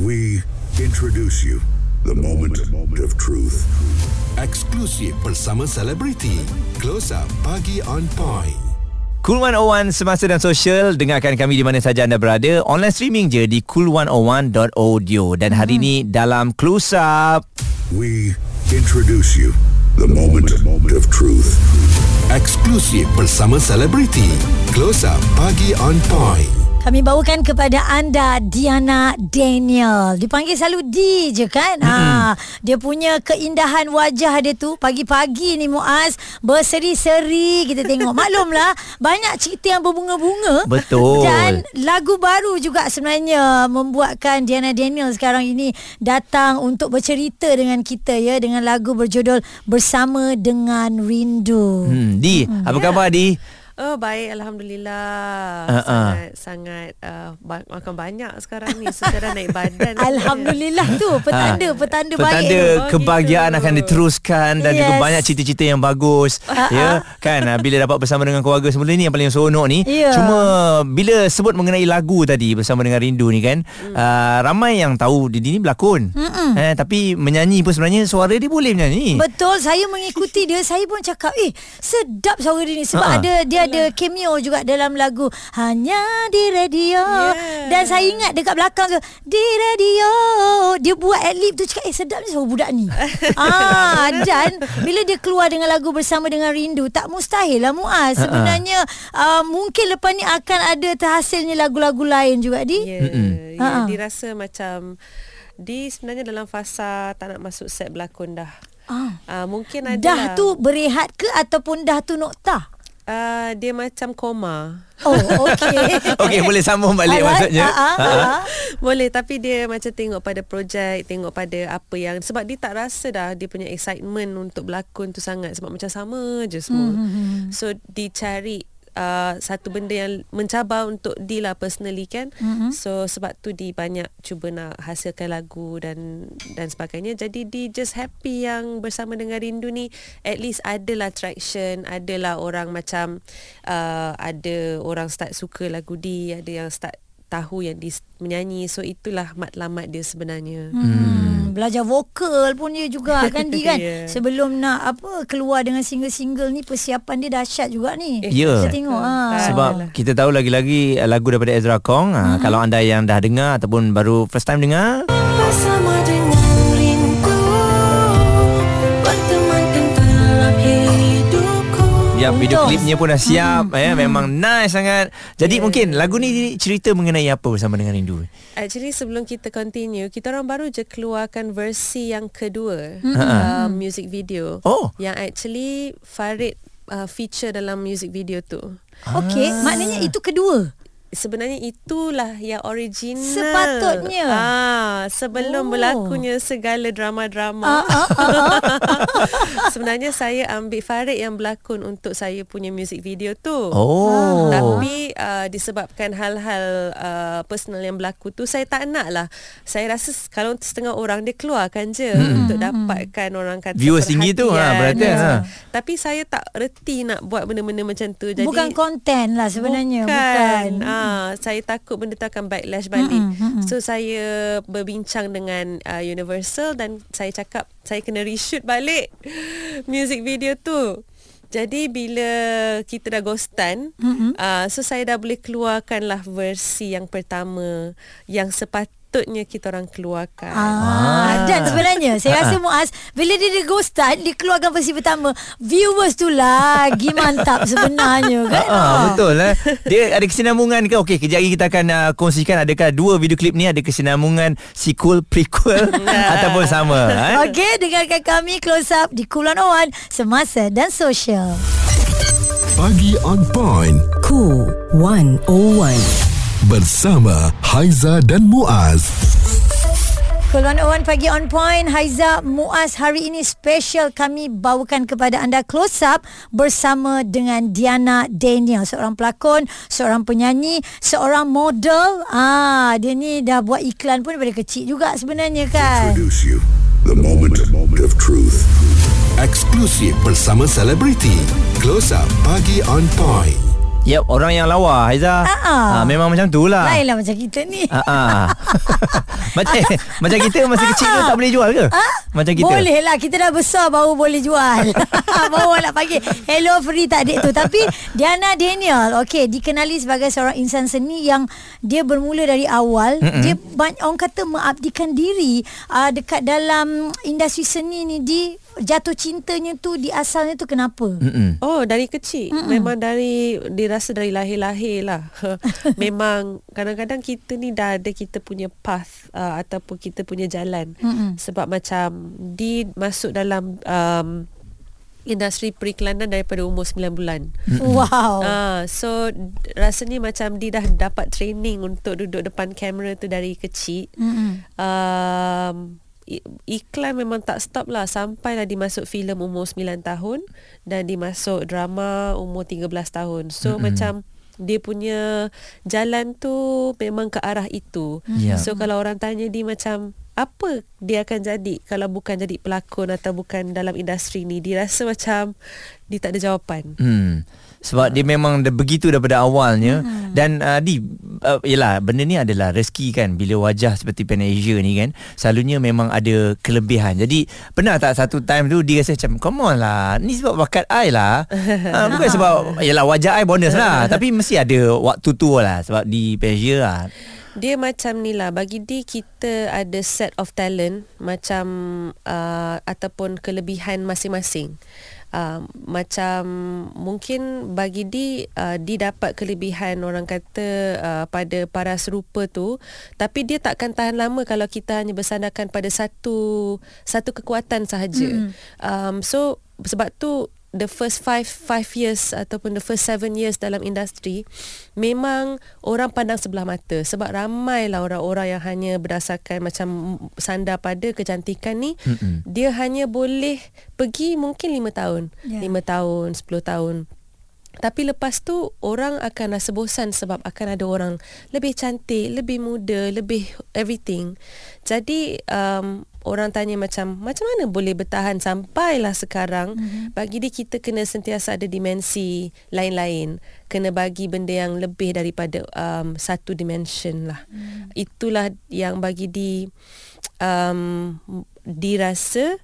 We introduce you the moment of truth. Eksklusif bersama selebriti. Close Up Pagi on Point. Cool 101 Semasa dan Sosial Dengarkan kami di mana saja anda berada Online streaming je di cool101.audio Dan hari Hmm. ini dalam Close Up We introduce you the moment of truth. Eksklusif bersama selebriti. Close Up Pagi on Point. Kami bawakan kepada anda Diana Daniel. Dipanggil selalu D je kan? Ha, dia punya keindahan wajah dia tu pagi-pagi ni Muaz berseri-seri kita tengok. Maklumlah banyak cerita yang berbunga-bunga. Betul. Dan lagu baru juga sebenarnya membuatkan Diana Daniel sekarang ini datang untuk bercerita dengan kita ya dengan lagu berjudul Bersama dengan Rindu. hmm, Di Apa ya. khabar Di? Oh baik Alhamdulillah. Uh, uh. Sangat Sangat uh, Makan banyak sekarang ni. Dah naik badan. Alhamdulillah tu. Petanda petanda, baik. Petanda Oh, kebahagiaan gitu. akan diteruskan Dan juga Yes. banyak cerita-cerita yang bagus. Ya kan? Ah, Bila dapat bersama dengan keluarga semula ni Yang paling seronok ni. Ya. Cuma Bila sebut mengenai lagu tadi Bersama dengan Rindu ni kan? Ah, Ramai yang tahu Didi ni berlakon. Eh, Tapi menyanyi pun sebenarnya Suara dia boleh menyanyi. Betul. Saya mengikuti dia. Saya pun cakap Eh sedap suara dia ni Sebab Ha-ha. ada Dia ada cameo juga Dalam lagu Hanya di radio. Yeah. Dan saya ingat Dekat belakang tu Di radio. Dia buat adlib tu Cakap eh sedap ni suara budak ni. Ah, Dan Bila dia keluar dengan lagu Bersama dengan Rindu Tak mustahil lah Muaz Sebenarnya uh, Mungkin lepas ni Akan ada terhasilnya Lagu-lagu lain juga Di. Ya yeah, Ha-ha. Dia rasa macam Di sebenarnya dalam fasa Tak nak masuk set berlakon dah. Ah. uh, Mungkin ada Dah tu berehat ke Ataupun dah tu noktah uh, Dia macam koma. Oh okey. Okey boleh sambung balik Alright, maksudnya. Ha. ah. Boleh tapi dia macam tengok pada projek Tengok pada apa yang Sebab dia tak rasa dah Dia punya excitement untuk berlakon tu sangat Sebab macam sama je semua. Hmm, So dicari uh, Satu benda yang mencabar untuk dia lah personally kan? Hmm, So sebab tu dia banyak cuba nak hasilkan lagu dan dan sebagainya. Jadi dia just happy yang bersama dengan Rindu ni At least adalah traction Adalah orang macam uh, Ada orang start suka lagu dia Ada yang start tahu yang dia menyanyi So itulah matlamat dia sebenarnya Hmm, belajar vokal pun dia juga kan Di kan Yeah. sebelum nak apa keluar dengan single-single ni persiapan dia dahsyat juga ni. Ya. Kita tengok ha. Sebab kita tahu lagi-lagi uh, lagu daripada Ezra Kong uh, Kalau anda yang dah dengar Ataupun baru first time dengar Ya video klipnya pun dah siap eh memang nice sangat. Jadi mungkin lagu ni cerita mengenai apa bersama dengan Rindu? Actually sebelum kita continue Kita orang baru je keluarkan versi yang kedua Ha. uh, Music video Oh. Yang actually Farid uh, feature dalam music video tu Okey, maknanya itu kedua. Sebenarnya itulah yang original Sepatutnya. ah, Sebelum Oh. berlakunya segala drama-drama Ah, ah, ah, Sebenarnya saya ambil Farid yang berlakon Untuk saya punya music video tu Oh. Tapi uh, disebabkan hal-hal uh, personal yang berlaku tu saya tak nak lah. Saya rasa kalau setengah orang dia keluarkan je hmm. untuk dapatkan orang kata Viewers tinggi tu, ha, berarti, ha. Tapi saya tak reti nak buat benda-benda macam tu. Jadi Bukan konten lah sebenarnya. Bukan. Ah, saya takut benda tu akan backlash balik. Mm-mm. So saya berbincang dengan uh, Universal dan saya cakap saya kena reshoot balik music video tu. Jadi bila kita dah ghostan, mm-hmm. uh, so saya dah boleh keluarkan lah versi yang pertama yang sepatutnya kita orang keluarkan. Ah, dan sebenarnya saya rasa Muaz bila dia dia ghostan dia keluarkan versi pertama viewers tu lagi mantap sebenarnya kan Ah, betul eh. Dia ada kesinambungan ke? Okey, kejap lagi kita akan uh, kongsikan adakah dua video klip ni ada kesinambungan sequel, prequel ataupun sama eh? Okey, dengarkan kami close up di Kulon Owan semasa dan sosial. Pagi on Point Cool 101 bersama Haiza dan Muaz. Kulon Owan pagi on point Haiza Muaz hari ini special kami bawakan kepada anda close up bersama dengan Diana Daniel seorang pelakon, seorang penyanyi, seorang model. Ah, dia ni dah buat iklan pun daripada kecil juga sebenarnya kan. Introduce you the moment of truth. Eksklusif bersama selebriti. Close Up Pagi on Point. Yep, orang yang lawa Haiza. Ah, memang macam tu lah. Lain lah macam kita ni. Macam eh, macam kita masa kecil tu tak boleh jual ke? Macam kita. Boleh lah Kita dah besar Baru boleh jual Baru nak panggil Hello free tak adik tu Tapi Diana Daniel Okay Dikenali sebagai seorang insan seni Yang Dia bermula dari awal Mm-mm. Dia banyak orang kata Mengabdikan diri uh, Dekat dalam Industri seni ni Di Jatuh cintanya tu Di asalnya tu kenapa? Mm-mm. Oh dari kecil Mm-mm. Memang dari Dirasa dari lahir-lahir lah Memang Kadang-kadang kita ni dah ada Kita punya path uh, Ataupun kita punya jalan Mm-mm. Sebab macam Di masuk dalam um, Industri periklanan Daripada umur 9 bulan Wow Ah, so rasanya macam dia dah dapat training untuk duduk depan kamera tu dari kecil. Mm-mm. Um, iklan memang tak stop lah sampailah dia masuk filem umur 9 tahun dan dia masuk drama umur 13 tahun. So mm-hmm. macam dia punya jalan tu memang ke arah itu. Ya. So kalau orang tanya dia macam apa dia akan jadi kalau bukan jadi pelakon atau bukan dalam industri ni dia rasa macam dia tak ada jawapan. Hmm. Sebab dia memang dah begitu daripada awalnya hmm. dan uh, di uh, yalah benda ni adalah rezeki kan bila wajah seperti Pan Asia ni kan selalunya memang ada kelebihan. Jadi pernah tak satu time tu dia rasa macam come on lah ni sebab bakat I lah. uh, bukan sebab yalah wajah I bonus lah tapi mesti ada waktu tu lah sebab di Pan Asia lah. Dia macam ni lah. Bagi dia kita ada set of talent Macam uh, Ataupun kelebihan masing-masing. Uh, Macam Mungkin bagi dia uh, Dia dapat kelebihan Orang kata uh, Pada para serupa tu. Tapi dia takkan tahan lama Kalau kita hanya bersandarkan pada satu Satu kekuatan sahaja. Mm. um, So Sebab tu the first five five years ataupun the first seven years dalam industri memang orang pandang sebelah mata sebab ramailah orang-orang yang hanya berdasarkan macam sandar pada kecantikan ni Mm-mm. dia hanya boleh pergi mungkin lima tahun Ya. lima tahun sepuluh tahun tapi lepas tu orang akan rasa bosan sebab akan ada orang lebih cantik, lebih muda, lebih everything. Jadi um, orang tanya macam macam mana boleh bertahan sampailah sekarang? Mm-hmm. Bagi dia kita kena sentiasa ada dimensi lain-lain. Kena bagi benda yang lebih daripada um, satu dimension lah. Mm. Itulah yang bagi di um, dirasa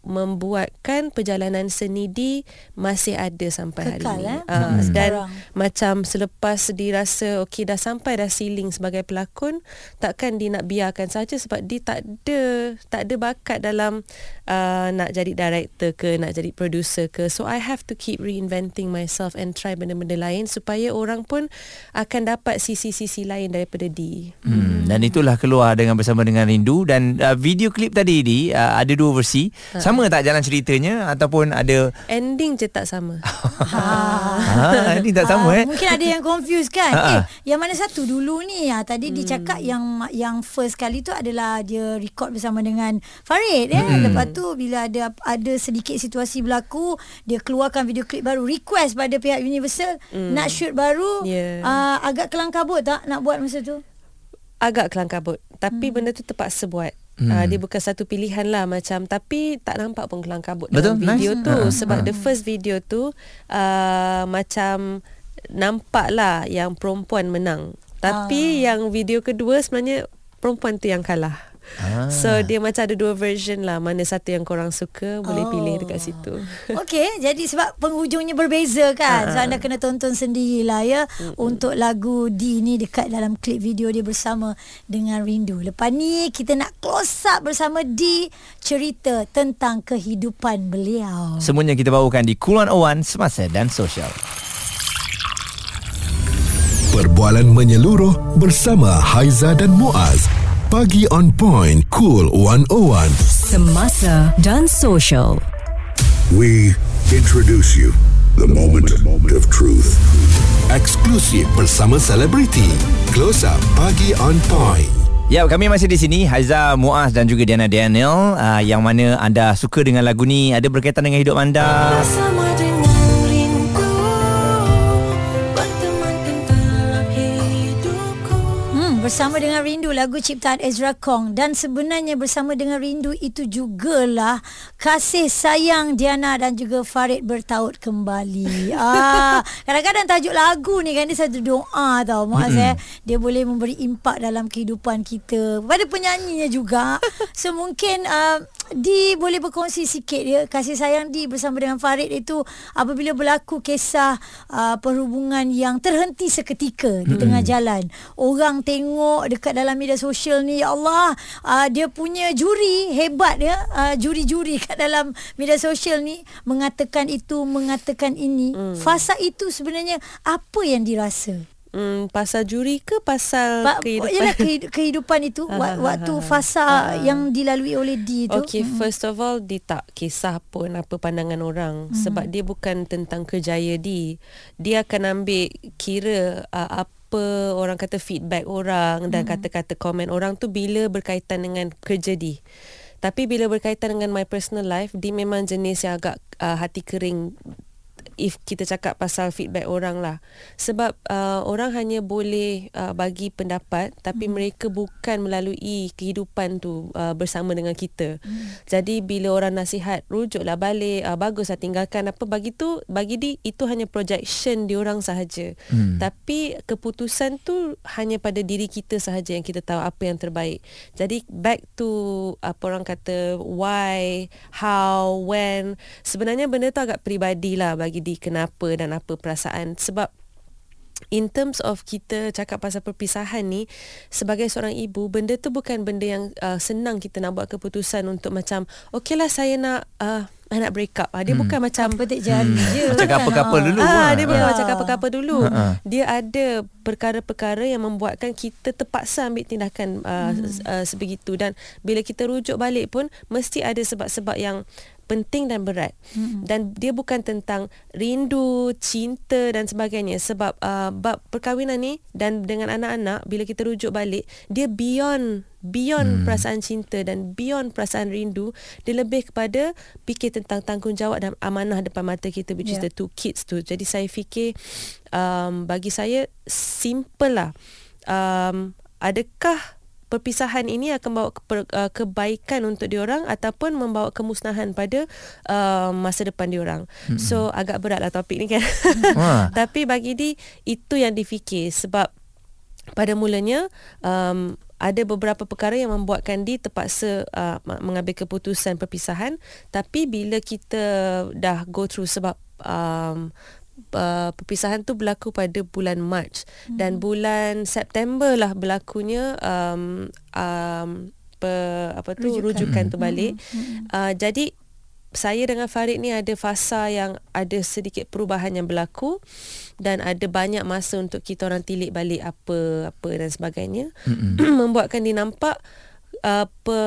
membuatkan perjalanan seni di masih ada sampai Kekal, hari ni. eh? Ah, Sampai dan sekarang. macam selepas dirasa okey dah sampai dah ceiling sebagai pelakon, takkan dia nak biarkan saja sebab dia tak ada tak ada bakat dalam uh, nak jadi director ke, nak jadi producer ke. So I have to keep reinventing myself and try benda-benda lain supaya orang pun akan dapat sisi-sisi lain daripada dia. Hmm, dan itulah keluar dengan bersama dengan Rindu dan uh, video klip tadi ni uh, ada dua versi. Sama tak jalan ceritanya ataupun ada Ending je tak sama. ha ini tak sama Ah, eh. Mungkin ada yang confused kan. Ha, ha. eh, yang mana satu dulu ni? Ah, tadi hmm. dia cakap yang yang first kali tu adalah dia record bersama dengan Farid ya. Hmm. Lepas tu bila ada ada sedikit situasi berlaku, dia keluarkan video klip baru request pada pihak Universal hmm. nak shoot baru. Yeah. Uh, agak kelang kabut tak nak buat masa tu? agak kelang kabut tapi hmm. benda tu terpaksa buat Hmm. Uh, dia bukan satu pilihan lah macam tapi tak nampak pun kelang kabut Betul, dalam video nice. tu Ha, sebab ha. the first video tu uh, macam nampak lah yang perempuan menang tapi yang video kedua sebenarnya perempuan tu yang kalah Ah. So dia macam ada dua version lah Mana satu yang korang suka Boleh Oh. pilih dekat situ Okey, jadi sebab penghujungnya berbeza kan. So anda kena tonton sendirilah ya untuk lagu D ni dekat dalam klip video dia bersama dengan Rindu. Lepas ni kita nak close up bersama D cerita tentang kehidupan beliau. Semuanya kita bawakan di Kulon Owan Semasa dan Sosial. Perbualan menyeluruh bersama Haiza dan Muaz. Pagi on point, cool 101. Semasa dan Social. We introduce you the moment of truth. Eksklusif bersama selebriti. Close up pagi on point. Ya, kami masih di sini Haiza Muaz dan juga Diana Daniel uh, yang mana anda suka dengan lagu ni ada berkaitan dengan hidup anda. Bersama Bersama dengan Rindu lagu ciptaan Ezra Kong dan sebenarnya bersama dengan Rindu itu jugalah kasih sayang Diana dan juga Farid bertaut kembali. ah, kadang-kadang tajuk lagu ni kan dia satu doa tau Muaz mm-hmm. eh. Dia boleh memberi impak dalam kehidupan kita pada penyanyinya juga. so mungkin uh, Di boleh berkongsi sikit dia kasih sayang Di bersama dengan Farid itu apabila berlaku kisah uh, perhubungan yang terhenti seketika di tengah jalan. Orang tengok dekat dalam media sosial ni ya Allah uh, dia punya juri hebat ya uh, juri-juri kat dalam media sosial ni mengatakan itu mengatakan ini. Hmm. Fasa itu sebenarnya apa yang dirasa? Hmm, pasal juri ke pasal Ba- kehidupan? Yalah, kehid- kehidupan itu wa- waktu fasa yang dilalui oleh Di tu. Okay, first of all, dia tak kisah pun apa pandangan orang. Hmm. Sebab dia bukan tentang kerjaya dia. Dia akan ambil kira uh, apa orang kata feedback orang dan Hmm. kata-kata komen orang tu bila berkaitan dengan kerja dia. Tapi bila berkaitan dengan my personal life, dia memang jenis yang agak uh, hati kering if kita cakap pasal feedback orang lah sebab uh, orang hanya boleh uh, bagi pendapat tapi hmm. mereka bukan melalui kehidupan tu uh, bersama dengan kita hmm. jadi bila orang nasihat rujuklah balik uh, baguslah tinggalkan apa bagi tu bagi di itu hanya projection diorang sahaja hmm. tapi keputusan tu hanya pada diri kita sahaja yang kita tahu apa yang terbaik jadi back to apa orang kata why how when sebenarnya benda tu agak peribadi lah bagi di kenapa dan apa perasaan sebab in terms of kita cakap pasal perpisahan ni sebagai seorang ibu benda tu bukan benda yang uh, senang kita nak buat keputusan untuk macam okeylah saya nak uh, I nak break up ah, dia hmm. bukan macam petik jari je. Macam Ah. dulu. Ah, dia Ha. bukan Ya. macam couple-couple dulu. Dia ada perkara-perkara yang membuatkan kita terpaksa ambil tindakan uh, hmm. uh, sebegitu dan bila kita rujuk balik pun mesti ada sebab-sebab yang penting dan berat. Hmm. Dan dia bukan tentang rindu, cinta dan sebagainya sebab uh, bab perkahwinan ni dan dengan anak-anak bila kita rujuk balik dia beyond beyond hmm. perasaan cinta dan beyond perasaan rindu dia lebih kepada fikir tentang tanggungjawab dan amanah depan mata kita which yeah. is the two kids tu jadi saya fikir um, bagi saya simple lah um, adakah perpisahan ini akan bawa ke, uh, kebaikan untuk diorang ataupun membawa kemusnahan pada uh, masa depan diorang. Hmm. so agak berat lah topik ni kan. Tapi bagi di itu yang difikir sebab pada mulanya um, ada beberapa perkara yang membuatkan dia terpaksa uh, mengambil keputusan perpisahan. Tapi bila kita dah go through sebab um, uh, perpisahan tu berlaku pada bulan March. Hmm. dan bulan September lah berlakunya um, um, pe, apa tu Rujukan. rujukan, tu balik uh, jadi saya dengan Farid ni ada fasa yang ada sedikit perubahan yang berlaku dan ada banyak masa untuk kita orang tilik balik apa apa dan sebagainya. Membuatkan dia nampak uh, pe,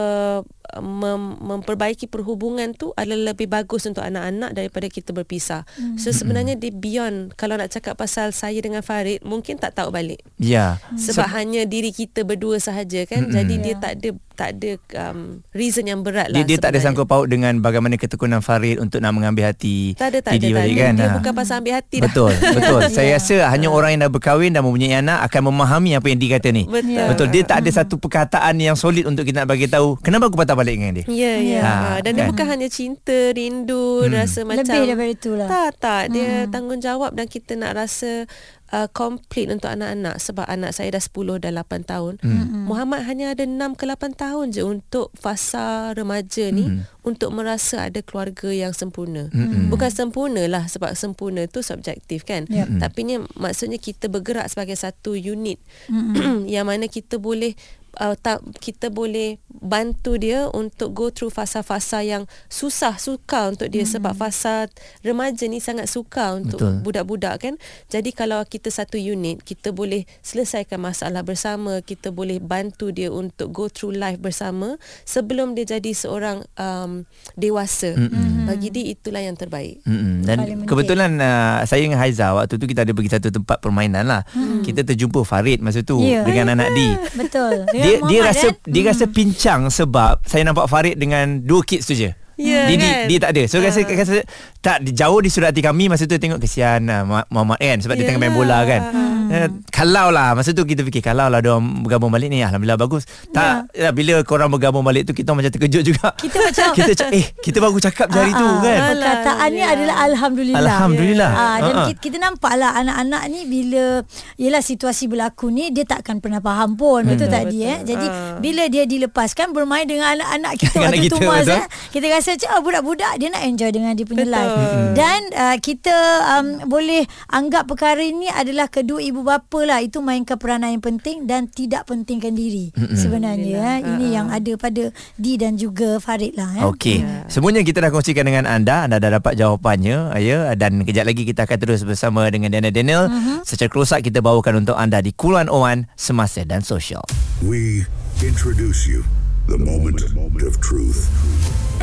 mem, memperbaiki perhubungan tu adalah lebih bagus untuk anak-anak daripada kita berpisah. Hmm. So sebenarnya dia beyond kalau nak cakap pasal saya dengan Farid mungkin tak tahu balik. Ya. Sebab hanya diri kita berdua sahaja kan. Jadi dia Ya. tak ada tak ada um, reason yang berat Dia, lah dia tak ada sangkut paut dengan bagaimana ketekunan Farid untuk nak mengambil hati Tak ada, tak ada, tak balik ada. kan. Dia Ha. bukan pasal ambil hati dah. Betul, betul. Saya Ya. rasa hanya orang yang dah berkahwin dan mempunyai anak akan memahami apa yang dikata ni. Betul. Ya. Betul. Dia tak ada satu perkataan yang solid untuk kita nak bagi tahu kenapa aku patah balik dengan dia. Ya, ya. Ha, Ha, dan dia kan? bukan hanya cinta, rindu, Hmm. rasa macam Lebih daripada itulah. Tak, tak. Dia tanggungjawab dan kita nak rasa uh, complete untuk anak-anak sebab anak saya dah 10 dan 8 tahun. Hmm. Muhammad hanya ada 6 ke 8 tahun je untuk fasa remaja ni Hmm. untuk merasa ada keluarga yang sempurna. Bukan sempurna lah sebab sempurna tu subjektif kan. Yep. Tapi ni maksudnya kita bergerak sebagai satu unit yang mana kita boleh uh, tak, kita boleh bantu dia untuk go through fasa-fasa yang susah sukar untuk dia sebab fasa remaja ni sangat sukar untuk Betul. budak-budak kan jadi kalau kita satu unit kita boleh selesaikan masalah bersama kita boleh bantu dia untuk go through life bersama sebelum dia jadi seorang um, dewasa bagi dia itulah yang terbaik Mm-mm. Dan Paling kebetulan uh, saya dengan Haiza waktu tu kita ada pergi satu tempat permainan lah. Kita terjumpa Farid masa tu Ya. dengan anak Di. Betul. Dia dia Muhammad, rasa kan? dia rasa pincang sebab saya nampak Farid dengan dua kids tu je. Ya, dia, kan? dia, dia tak ada. So rasa, rasa Tak jauh di surat hati kami Masa tu tengok kesian uh, Muhammad kan Sebab dia tengah main bola kan. Uh, Kalau lah Masa tu kita fikir Kalau lah dia bergabung balik ni Alhamdulillah bagus. Tak ya. Bila korang bergabung balik tu Kita macam terkejut juga. Kita macam Kita Eh kita baru cakap hari tu Ah, ah, kan? Perkataannya adalah Alhamdulillah. Alhamdulillah. Ah, Dan Ah, ah. kita, kita nampak lah Anak-anak ni bila Yelah situasi berlaku ni Dia takkan pernah faham pun. Betul tak dia eh? Jadi bila dia dilepaskan Bermain dengan anak-anak kita Anak Waktu kita, tu Mas betul. eh, Kita rasa macam oh, Budak-budak dia nak enjoy Dengan dia punya Betul. life Dan uh, kita um, Boleh anggap perkara ini Adalah kedua ibu bapa lah Itu mainkan peranan yang penting Dan tidak pentingkan diri Sebenarnya eh. Ini yang ada pada Di dan juga Farid lah eh. Okey. Semuanya kita dah kongsikan dengan anda. Anda dah dapat jawapannya ya dan kejap lagi kita akan terus bersama dengan Dana Daniel. Uh-huh. Secara close up kita bawakan untuk anda di Kuluan Owan Semasa dan Sosial. We introduce you the moment of truth.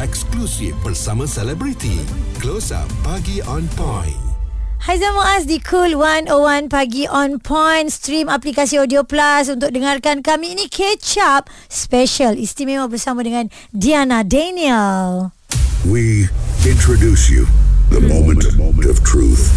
Eksklusif bersama selebriti. Close Up Pagi on Point. Haizan Muaz di Cool 101 Pagi on Point Stream aplikasi Audio Plus Untuk dengarkan kami ini Catch Up Special Istimewa bersama dengan Diana Daniel We introduce you the moment of truth.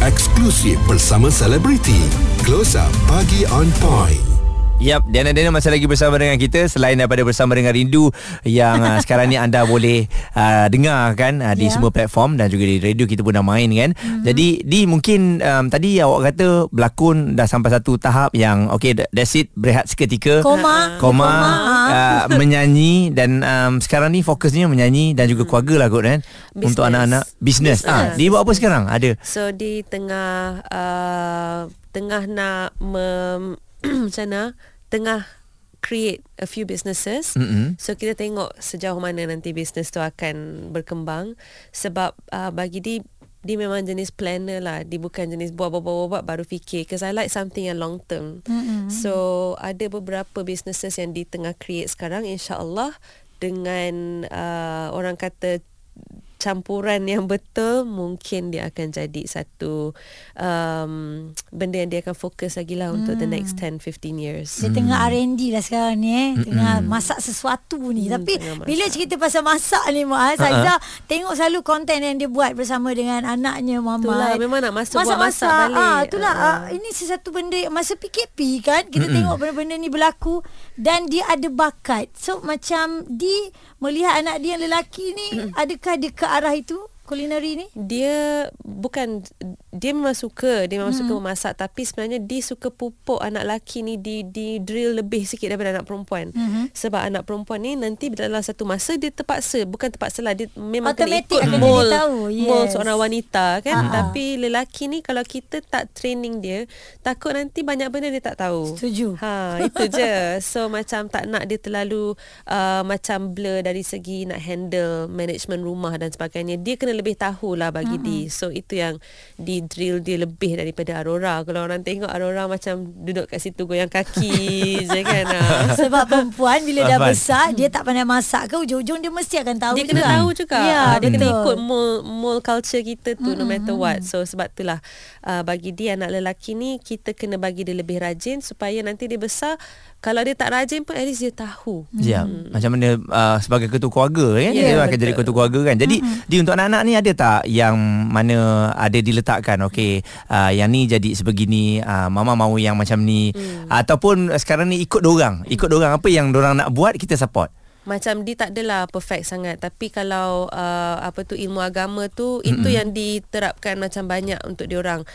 Eksklusif bersama selebriti. Close Up Pagi on Point. Yap, Diana Daniel masih lagi bersama dengan kita selain daripada bersama dengan Rindu yang uh, sekarang ni anda boleh uh, dengar kan uh, di Ya. semua platform dan juga di radio kita pun dah main kan. Mhm. Mm-hmm. Jadi di mungkin um, tadi awak kata berlakon dah sampai satu tahap yang okay that- that's it berehat seketika. Koma Koma, Koma, uh, menyanyi dan um, sekarang ni fokusnya menyanyi dan juga keluarga lah kot kan Business. untuk anak-anak bisnes. Ah, dia buat apa sekarang? Ada. So di tengah uh, tengah nak mem, mana tengah create a few businesses. Mm-mm. So kita tengok sejauh mana nanti bisnes tu akan berkembang sebab uh, bagi dia dia memang jenis planner lah Dia bukan jenis buat-buat-buat baru fikir Because I like something yang long term mm-hmm. So ada beberapa businesses yang di tengah create sekarang InsyaAllah Dengan uh, orang kata campuran yang betul mungkin dia akan jadi satu um, benda yang dia akan fokus lagi lah untuk the next 10 15 years. Dia tengah R&D lah sekarang ni eh. Tengah masak sesuatu ni. Hmm, Tapi masak. bila cerita pasal masak ni Muaz Aizah tengok selalu konten yang dia buat Bersama dengan anaknya Muhammad Itulah, memang nak masuk buat masak balik. ah, Itulah. Ah. ah, Ini sesuatu benda Masa PKP kan Kita tengok benda-benda ni berlaku Dan dia ada bakat. So macam Di melihat anak dia yang lelaki ni Adakah dia ke arah itu Culinary ni Dia bukan dia memang suka, dia memang hmm. suka memasak tapi sebenarnya dia suka pupuk anak lelaki ni di di drill lebih sikit daripada anak perempuan. Mhm. Sebab anak perempuan ni nanti dalam satu masa dia terpaksa, bukan terpaksa lah dia memang Automatic kena ikut akan mold, yes. seorang wanita kan. Ah, ah. Tapi lelaki ni kalau kita tak training dia, takut nanti banyak benda dia tak tahu. Setuju. Ha, itu je. So macam tak nak dia terlalu uh, macam blur dari segi nak handle management rumah dan sebagainya. Dia kena lebih tahulah bagi uh-huh. dia. So itu yang di drill dia lebih daripada Aurora. Kalau orang tengok Aurora macam duduk kat situ goyang kaki je kan. Ha. Sebab perempuan bila dah besar dia tak pandai masak ke ujung-ujung dia mesti akan tahu Dia juga. kena tahu juga. Ya, Ah, dia kena betul. ikut mold, mold culture kita tu no matter what. So sebab itulah uh, bagi dia anak lelaki ni kita kena bagi dia lebih rajin supaya nanti dia besar kalau dia tak rajin pun at least dia tahu. Ya, hmm. macam mana uh, sebagai ketua keluarga kan, Ya, dia akan betul. jadi ketua keluarga kan. Jadi hmm. di untuk anak-anak ni ada tak yang mana ada diletakkan okey uh, yang ni jadi sebegini, uh, mama mahu yang macam ni hmm. ataupun sekarang ni ikut dorang, ikut dorang apa yang dorang nak buat kita support. Macam dia tak adalah perfect sangat tapi kalau uh, apa tu ilmu agama tu mm-hmm. itu yang diterapkan macam banyak untuk diorang.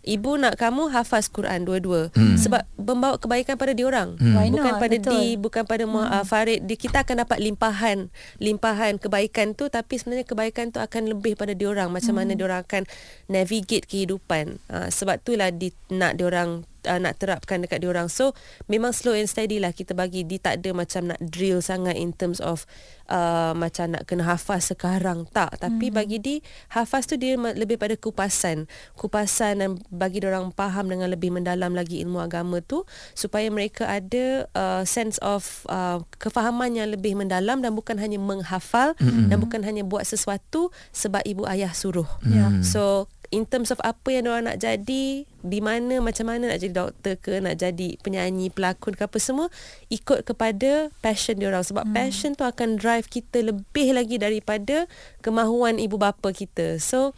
Ibu nak kamu hafaz Quran dua-dua hmm. sebab membawa kebaikan pada diorang Hmm. Bukan pada Betul. di bukan pada hmm. uh, Farid di kita akan dapat limpahan limpahan kebaikan tu tapi sebenarnya kebaikan tu akan lebih pada diorang macam Hmm. mana diorang akan navigate kehidupan uh, sebab itulah di, nak diorang uh, nak terapkan dekat diorang so memang slow and steady lah kita bagi dia tak ada macam nak drill sangat in terms of uh, macam nak kena hafaz sekarang tak tapi hmm. bagi dia hafaz tu dia lebih pada kupasan kupasan dan bagi diorang faham dengan lebih mendalam lagi ilmu agama tu supaya mereka ada uh, sense of uh, kefahaman yang lebih mendalam dan bukan hanya menghafal hmm. dan bukan hanya buat sesuatu sebab ibu ayah suruh Ya. so in terms of apa yang orang nak jadi di mana macam mana nak jadi doktor ke nak jadi penyanyi pelakon ke apa semua ikut kepada passion dia orang sebab hmm. passion tu akan drive kita lebih lagi daripada kemahuan ibu bapa kita. So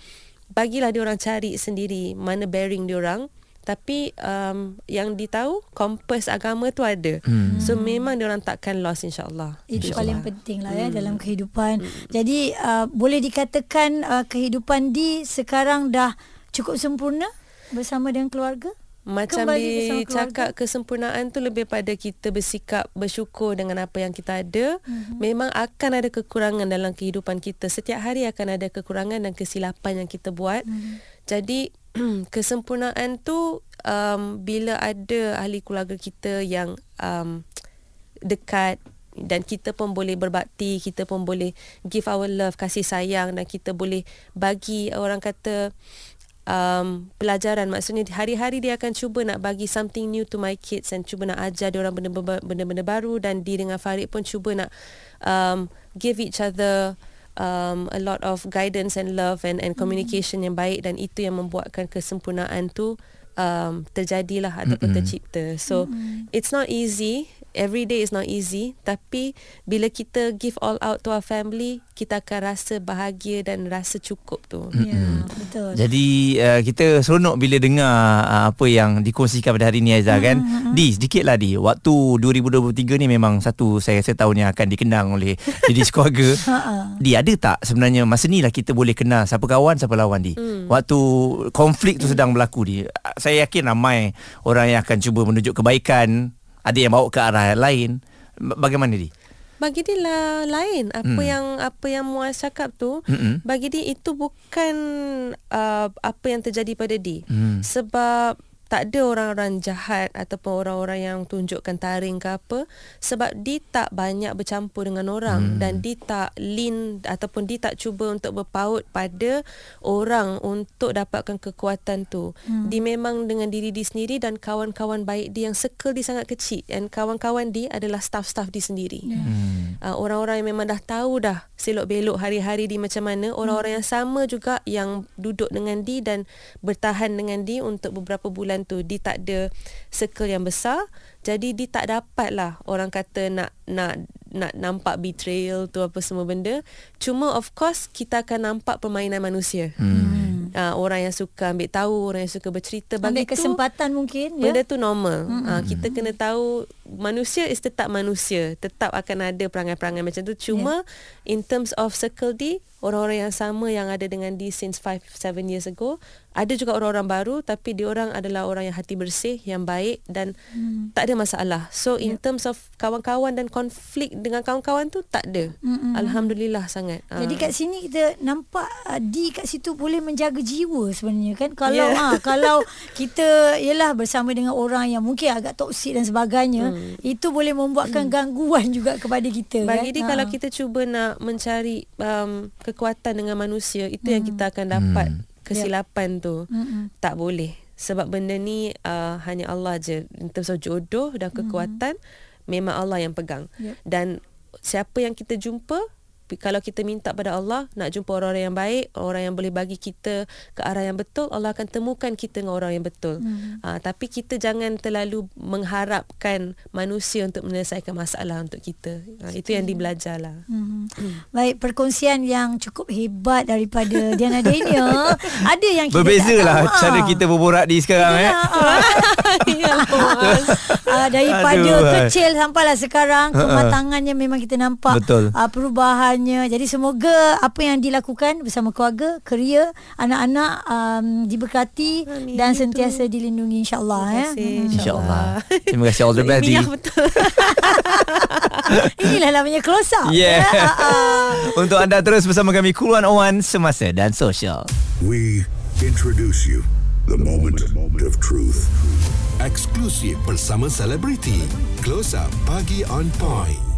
bagilah dia orang cari sendiri mana bearing dia orang tapi um, yang ditahu kompas agama tu ada hmm. so memang dia orang takkan lost insyaallah itu paling penting lah ya dalam kehidupan jadi uh, boleh dikatakan uh, kehidupan di sekarang dah cukup sempurna bersama dengan keluarga macam Kembali bersama keluarga. cakap kesempurnaan tu lebih pada kita bersikap bersyukur dengan apa yang kita ada. Mm-hmm. Memang akan ada kekurangan dalam kehidupan kita. Setiap hari akan ada kekurangan dan kesilapan yang kita buat. Mm-hmm. Jadi kesempurnaan tu um, bila ada ahli keluarga kita yang um, dekat dan kita pun boleh berbakti, kita pun boleh give our love, kasih sayang dan kita boleh bagi orang kata um, pelajaran. Maksudnya hari-hari dia akan cuba nak bagi something new to my kids and cuba nak ajar dia orang benda-benda baru dan di dengan Farid pun cuba nak um, give each other um, a lot of guidance and love and and communication mm. yang baik dan itu yang membuatkan kesempurnaan tu um, terjadilah ataupun mm-hmm. tercipta. So mm-hmm. it's not easy. Every day is not easy. Tapi bila kita give all out to our family, kita akan rasa bahagia dan rasa cukup tu. ya yeah, betul Jadi uh, kita seronok bila dengar uh, apa yang dikongsikan pada hari ni Aizah kan. Hmm, Di sedikit lah Di. Waktu 2023 ni memang satu saya rasa tahun yang akan dikenang oleh diri keluarga. Di ada tak sebenarnya masa ni lah kita boleh kenal siapa kawan siapa lawan Di. Hmm. Waktu konflik tu sedang berlaku Di. Saya yakin ramai orang yang akan cuba menunjuk kebaikan, ada yang bawa ke arah yang lain. Ba- Bagaimana Di? Bagi dia lah lain apa Hmm. yang apa yang Muaz cakap tu Mm-mm. bagi dia itu bukan uh, apa yang terjadi pada dia Hmm. sebab tak ada orang-orang jahat ataupun orang-orang yang tunjukkan taring ke apa sebab dia tak banyak bercampur dengan orang hmm. dan dia tak lean ataupun dia tak cuba untuk berpaut pada orang untuk dapatkan kekuatan tu. Hmm. Dia memang dengan diri dia sendiri dan kawan-kawan baik dia yang circle dia sangat kecil dan kawan-kawan dia adalah staff-staff dia sendiri. Hmm. Uh, orang-orang yang memang dah tahu dah selok belok hari-hari di macam mana orang-orang yang sama juga yang duduk dengan di dan bertahan dengan di untuk beberapa bulan tu di tak ada circle yang besar jadi di tak dapat lah orang kata nak nak nak nampak betrayal tu apa semua benda cuma of course kita akan nampak permainan manusia Hmm. uh, orang yang suka ambil tahu orang yang suka bercerita bagi ambil kesempatan mungkin ya Benda tu normal. Mm-hmm. Uh, kita kena tahu manusia is tetap manusia. Tetap akan ada perangai-perangai macam tu. Cuma yeah. in terms of circle D, orang-orang yang sama yang ada dengan D since 5 7 years ago, ada juga orang-orang baru tapi dia orang adalah orang yang hati bersih, yang baik dan mm. tak ada masalah. So in Yeah. terms of kawan-kawan dan konflik dengan kawan-kawan tu tak ada. Mm-mm. Alhamdulillah sangat. Ah. Jadi kat sini kita nampak uh, di kat situ boleh menjaga jiwa sebenarnya kan kalau Ya. yeah. ha, kalau kita ialah bersama dengan orang yang mungkin agak toksik dan sebagainya Hmm. itu boleh membuatkan gangguan juga kepada kita Bagi kan. dia Ha. kalau kita cuba nak mencari um, kekuatan dengan manusia itu yang kita akan dapat Hmm. kesilapan tu. Mm-mm. tak boleh. Sebab benda ni uh, hanya Allah je. In terms of jodoh dan kekuatan memang Allah yang pegang. Yep. dan siapa yang kita jumpa kalau kita minta pada Allah nak jumpa orang-orang yang baik, orang yang boleh bagi kita ke arah yang betul, Allah akan temukan kita dengan orang yang betul. Hmm. Uh, tapi kita jangan terlalu mengharapkan manusia untuk menyelesaikan masalah untuk kita. Uh, itu yang dibelajar lah. Hmm. Baik perkongsian yang cukup hebat daripada Diana Daniel. Ada yang kita Berbeza tak lah tahu. cara Ah. kita berborak di sekarang eh. uh, daripada Aduh, kecil sampailah sekarang kematangannya memang kita nampak Betul. Uh, perubahannya jadi semoga apa yang dilakukan bersama keluarga keria anak-anak um, diberkati Amin. dan Itu. sentiasa dilindungi insyaallah Terima ya kasih. InsyaAllah. Terima kasih all the best. Ya betul. inilah namanya close up Yeah. ya, ah, ah. Untuk anda terus bersama kami Cool 101 Semasa dan Sosial. We introduce you the moment of truth. Eksklusif bersama selebriti. Close Up Pagi on Point.